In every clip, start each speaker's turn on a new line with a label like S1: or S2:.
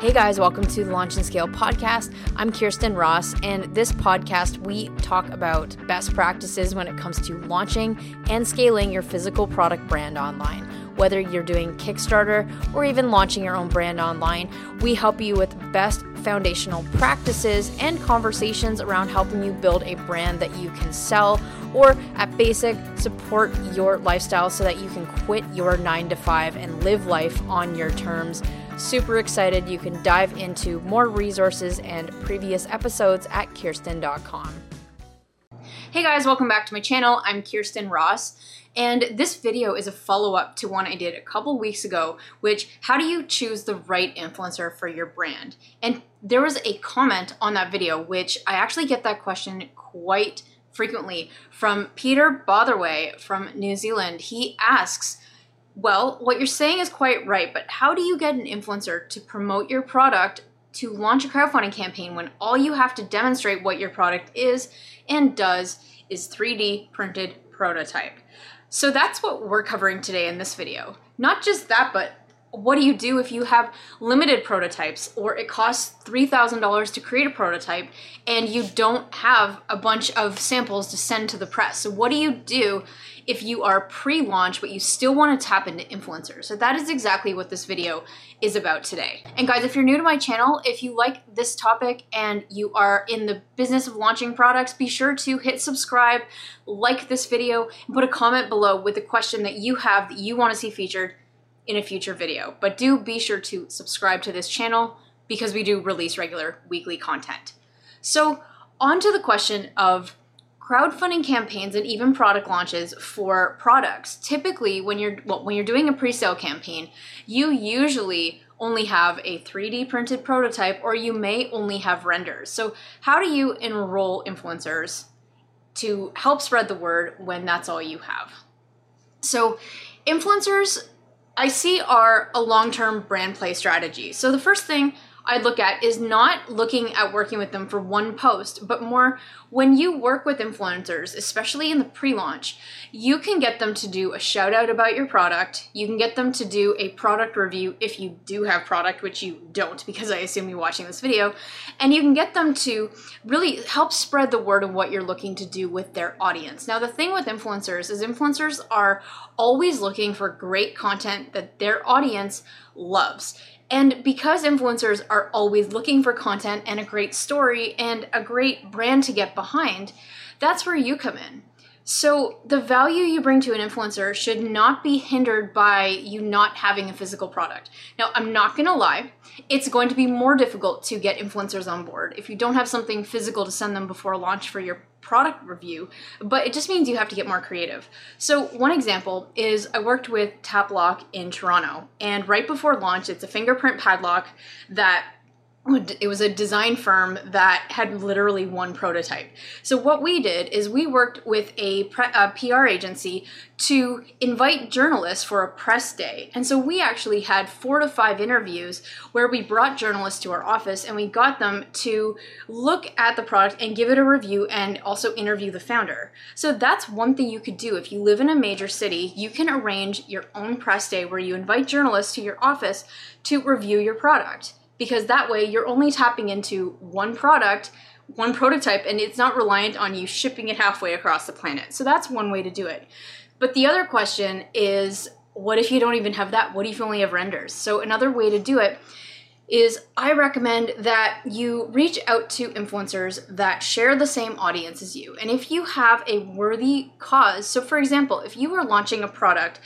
S1: Hey guys, welcome to the Launch and Scale podcast. I'm Khierstyn Ross, and this podcast we talk about best practices when it comes to launching and scaling your physical product brand online. Whether you're doing Kickstarter or even launching your own brand online, we help you with best foundational practices and conversations around helping you build a brand that you can sell or at basic support your lifestyle so that you can quit your 9 to 5 and live life on your terms Super excited. You can dive into more resources and previous episodes at khierstyn.com. Hey guys, welcome back to my channel. I'm Khierstyn Ross. And this video is a follow up to one I did a couple weeks ago, which how do you choose the right influencer for your brand? And there was a comment on that video, which I actually get that question quite frequently from Peter Botherway from New Zealand. He asks, well, what you're saying is quite right, but how do you get an influencer to promote your product to launch a crowdfunding campaign when all you have to demonstrate what your product is and does is 3D printed prototype? So that's what we're covering today in this video. Not just that, but what do you do if you have limited prototypes or it costs $3,000 to create a prototype and you don't have a bunch of samples to send to the press? So, what do you do if you are pre launch but you still want to tap into influencers? So, that is exactly what this video is about today. And, guys, if you're new to my channel, if you like this topic and you are in the business of launching products, be sure to hit subscribe, like this video, and put a comment below with a question that you have that you want to see featured in a future video. But do be sure to subscribe to this channel because we do release regular weekly content. So, on to the question of crowdfunding campaigns and even product launches for products. Typically, when you're well, when you're doing a pre-sale campaign, you usually only have a 3D printed prototype or you may only have renders. So, how do you enroll influencers to help spread the word when that's all you have? So, influencers I see are a long term brand play strategy. So the first thing I'd look at is not looking at working with them for one post, but more when you work with influencers, especially in the pre launch, you can get them to do a shout out about your product. You can get them to do a product review if you do have product, which you don't because I assume you're watching this video. And you can get them to really help spread the word of what you're looking to do with their audience. Now, the thing with influencers is influencers are always looking for great content that their audience loves. And because influencers are always looking for content and a great story and a great brand to get behind, that's where you come in. So, the value you bring to an influencer should not be hindered by you not having a physical product. Now, I'm not gonna lie, it's going to be more difficult to get influencers on board if you don't have something physical to send them before launch for your product review, but it just means you have to get more creative. So, one example is I worked with Tapplock in Toronto, and right before launch, it's a fingerprint padlock that it was a design firm that had literally one prototype. So what we did is we worked with a, pre- a, PR agency to invite journalists for a press day. And so we actually had 4 to 5 interviews where we brought journalists to our office and we got them to look at the product and give it a review and also interview the founder. So that's one thing you could do if you live in a major city, you can arrange your own press day where you invite journalists to your office to review your product because that way you're only tapping into one product, one prototype, and it's not reliant on you shipping it halfway across the planet. So that's one way to do it. But the other question is what if you don't even have that? What if you only have renders? So another way to do it is I recommend that you reach out to influencers that share the same audience as you. And if you have a worthy cause, so for example, if you are launching a product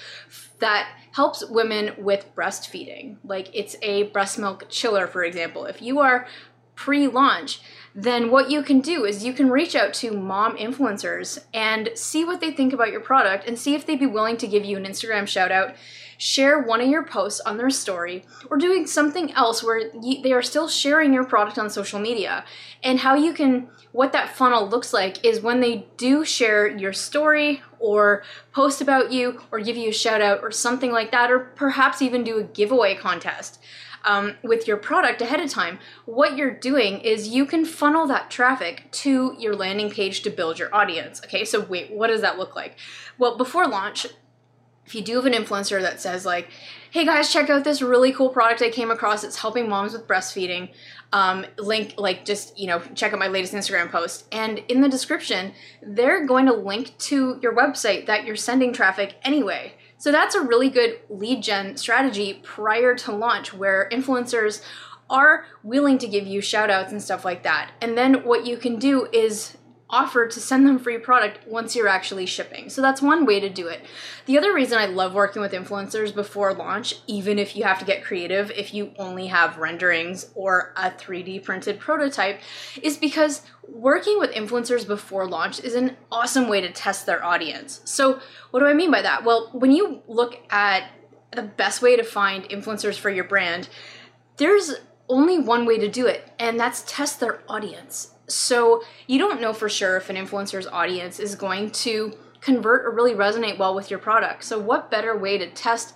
S1: that helps women with breastfeeding. Like it's a breast milk chiller, for example. If you are pre launch, then what you can do is you can reach out to mom influencers and see what they think about your product and see if they'd be willing to give you an Instagram shout out, share one of your posts on their story, or doing something else where they are still sharing your product on social media. And how you can, what that funnel looks like is when they do share your story or post about you or give you a shout out or something like that, or perhaps even do a giveaway contest um, with your product ahead of time, what you're doing is you can funnel that traffic to your landing page to build your audience. Okay, so wait, what does that look like? Well, before launch, if you do have an influencer that says like hey guys, check out this really cool product I came across. It's helping moms with breastfeeding. Um, link, like, just, you know, check out my latest Instagram post. And in the description, they're going to link to your website that you're sending traffic anyway. So that's a really good lead gen strategy prior to launch where influencers are willing to give you shout outs and stuff like that. And then what you can do is offer to send them free product once you're actually shipping. So that's one way to do it. The other reason I love working with influencers before launch, even if you have to get creative, if you only have renderings or a 3D printed prototype, is because working with influencers before launch is an awesome way to test their audience. So, what do I mean by that? Well, when you look at the best way to find influencers for your brand, there's only one way to do it, and that's test their audience. So you don't know for sure if an influencer's audience is going to convert or really resonate well with your product. So, what better way to test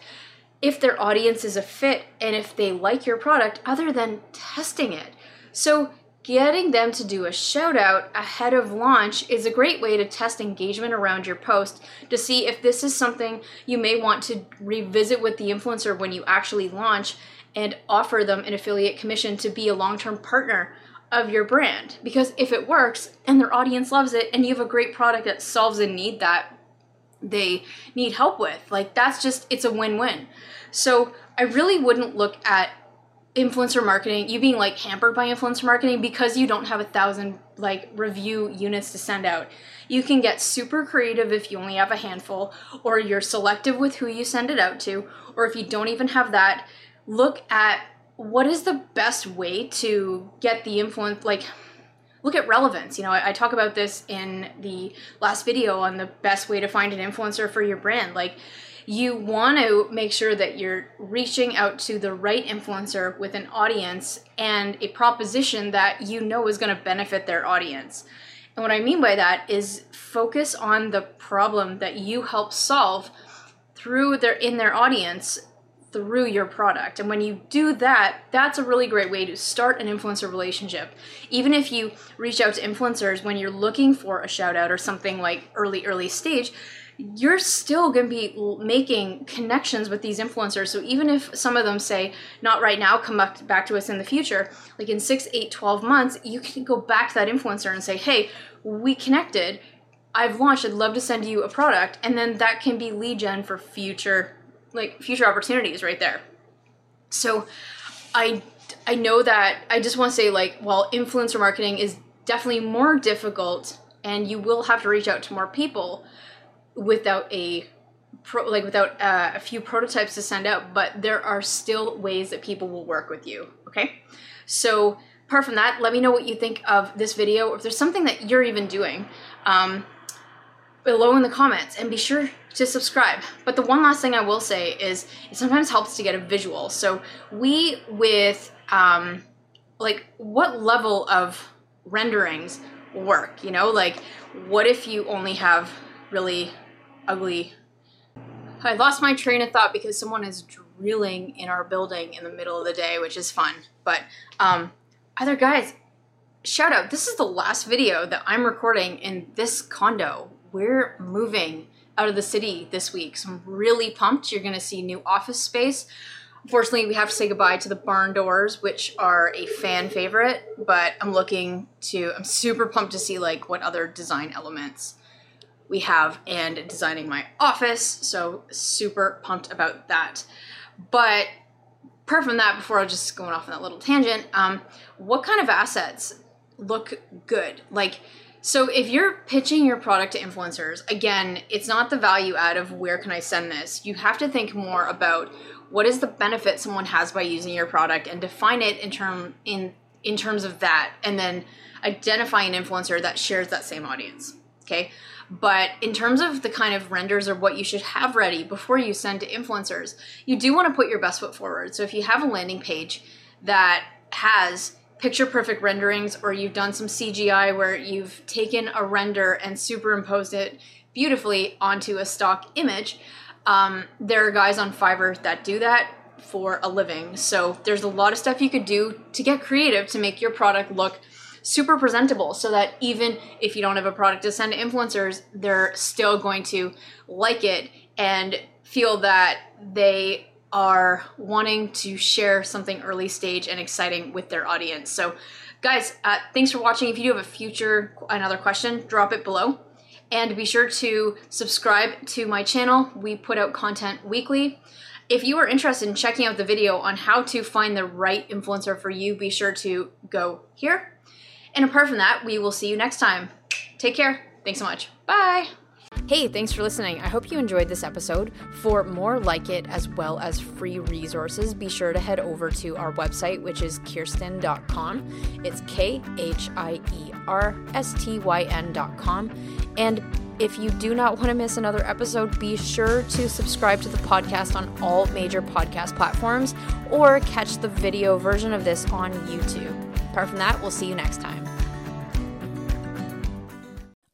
S1: if their audience is a fit and if they like your product other than testing it? So, getting them to do a shout out ahead of launch is a great way to test engagement around your post to see if this is something you may want to revisit with the influencer when you actually launch and offer them an affiliate commission to be a long term partner of your brand. Because if it works and their audience loves it and you have a great product that solves a need that they need help with, like that's just, it's a win win. So I really wouldn't look at influencer marketing, you being like hampered by influencer marketing because you don't have a thousand like review units to send out. You can get super creative if you only have a handful, or you're selective with who you send it out to, or if you don't even have that, look at what is the best way to get the influence like look at relevance? You know I, I, talk about this in the last video on the best way to find an influencer for your brand. Like you want to make sure that you're reaching out to the right influencer with an audience and a proposition that you know is going to benefit their audience. And what i mean by that is focus on the problem that you help solve through their in their audience through your product. And when you do that, that's a really great way to start an influencer relationship. Even if you reach out to influencers when you're looking for a shout out or something like early, early stage, you're still going to be making connections with these influencers. So even if some of them say, not right now, come back, to us in the future, like in six, eight, 12 months, you can go back to that influencer and say, hey, we connected. I've launched. I'd love to send you a product. And then that can be lead gen for future like future opportunities right there. So I I know that I just want to say like while influencer marketing is definitely more difficult and you will have to reach out to more people without a pro, like without uh, a few prototypes to send out but there are still ways that people will work with you okay so apart from that let me know what you think of this video if there's something that you're even doing um, below in the comments and be sure to subscribe. But the one last thing I will say is it sometimes helps to get a visual. So we with um, like what level of renderings work, you know? Like what if you only have really ugly I lost my train of thought because someone is drilling in our building in the middle of the day, which is fun. But um other guys, shout out. This is the last video that I'm recording in this condo we're moving out of the city this week. So I'm really pumped. You're going to see new office space. Unfortunately, we have to say goodbye to the barn doors, which are a fan favorite, but I'm looking to, I'm super pumped to see like what other design elements we have and designing my office. So super pumped about that. But apart from that, before I just going off on that little tangent, um, what kind of assets look good? Like, so if you're pitching your product to influencers, again, it's not the value add of where can I send this. You have to think more about what is the benefit someone has by using your product and define it in term in in terms of that and then identify an influencer that shares that same audience. Okay? But in terms of the kind of renders or what you should have ready before you send to influencers, you do want to put your best foot forward. So if you have a landing page that has picture perfect renderings or you've done some CGI where you've taken a render and superimposed it beautifully onto a stock image. Um, there are guys on Fiverr that do that for a living. So there's a lot of stuff you could do to get creative to make your product look super presentable so that even if you don't have a product to send to influencers, they're still going to like it and feel that they are wanting to share something early stage and exciting with their audience. So, guys, uh, thanks for watching. If you do have a future another question, drop it below. And be sure to subscribe to my channel. We put out content weekly. If you are interested in checking out the video on how to find the right influencer for you, be sure to go here. And apart from that, we will see you next time. Take care. Thanks so much. Bye. Hey, thanks for listening. I hope you enjoyed this episode. For more like it, as well as free resources, be sure to head over to our website, which is khierstyn.com. It's K H I E R S T Y N.com. And if you do not want to miss another episode, be sure to subscribe to the podcast on all major podcast platforms or catch the video version of this on YouTube. Apart from that, we'll see you next time.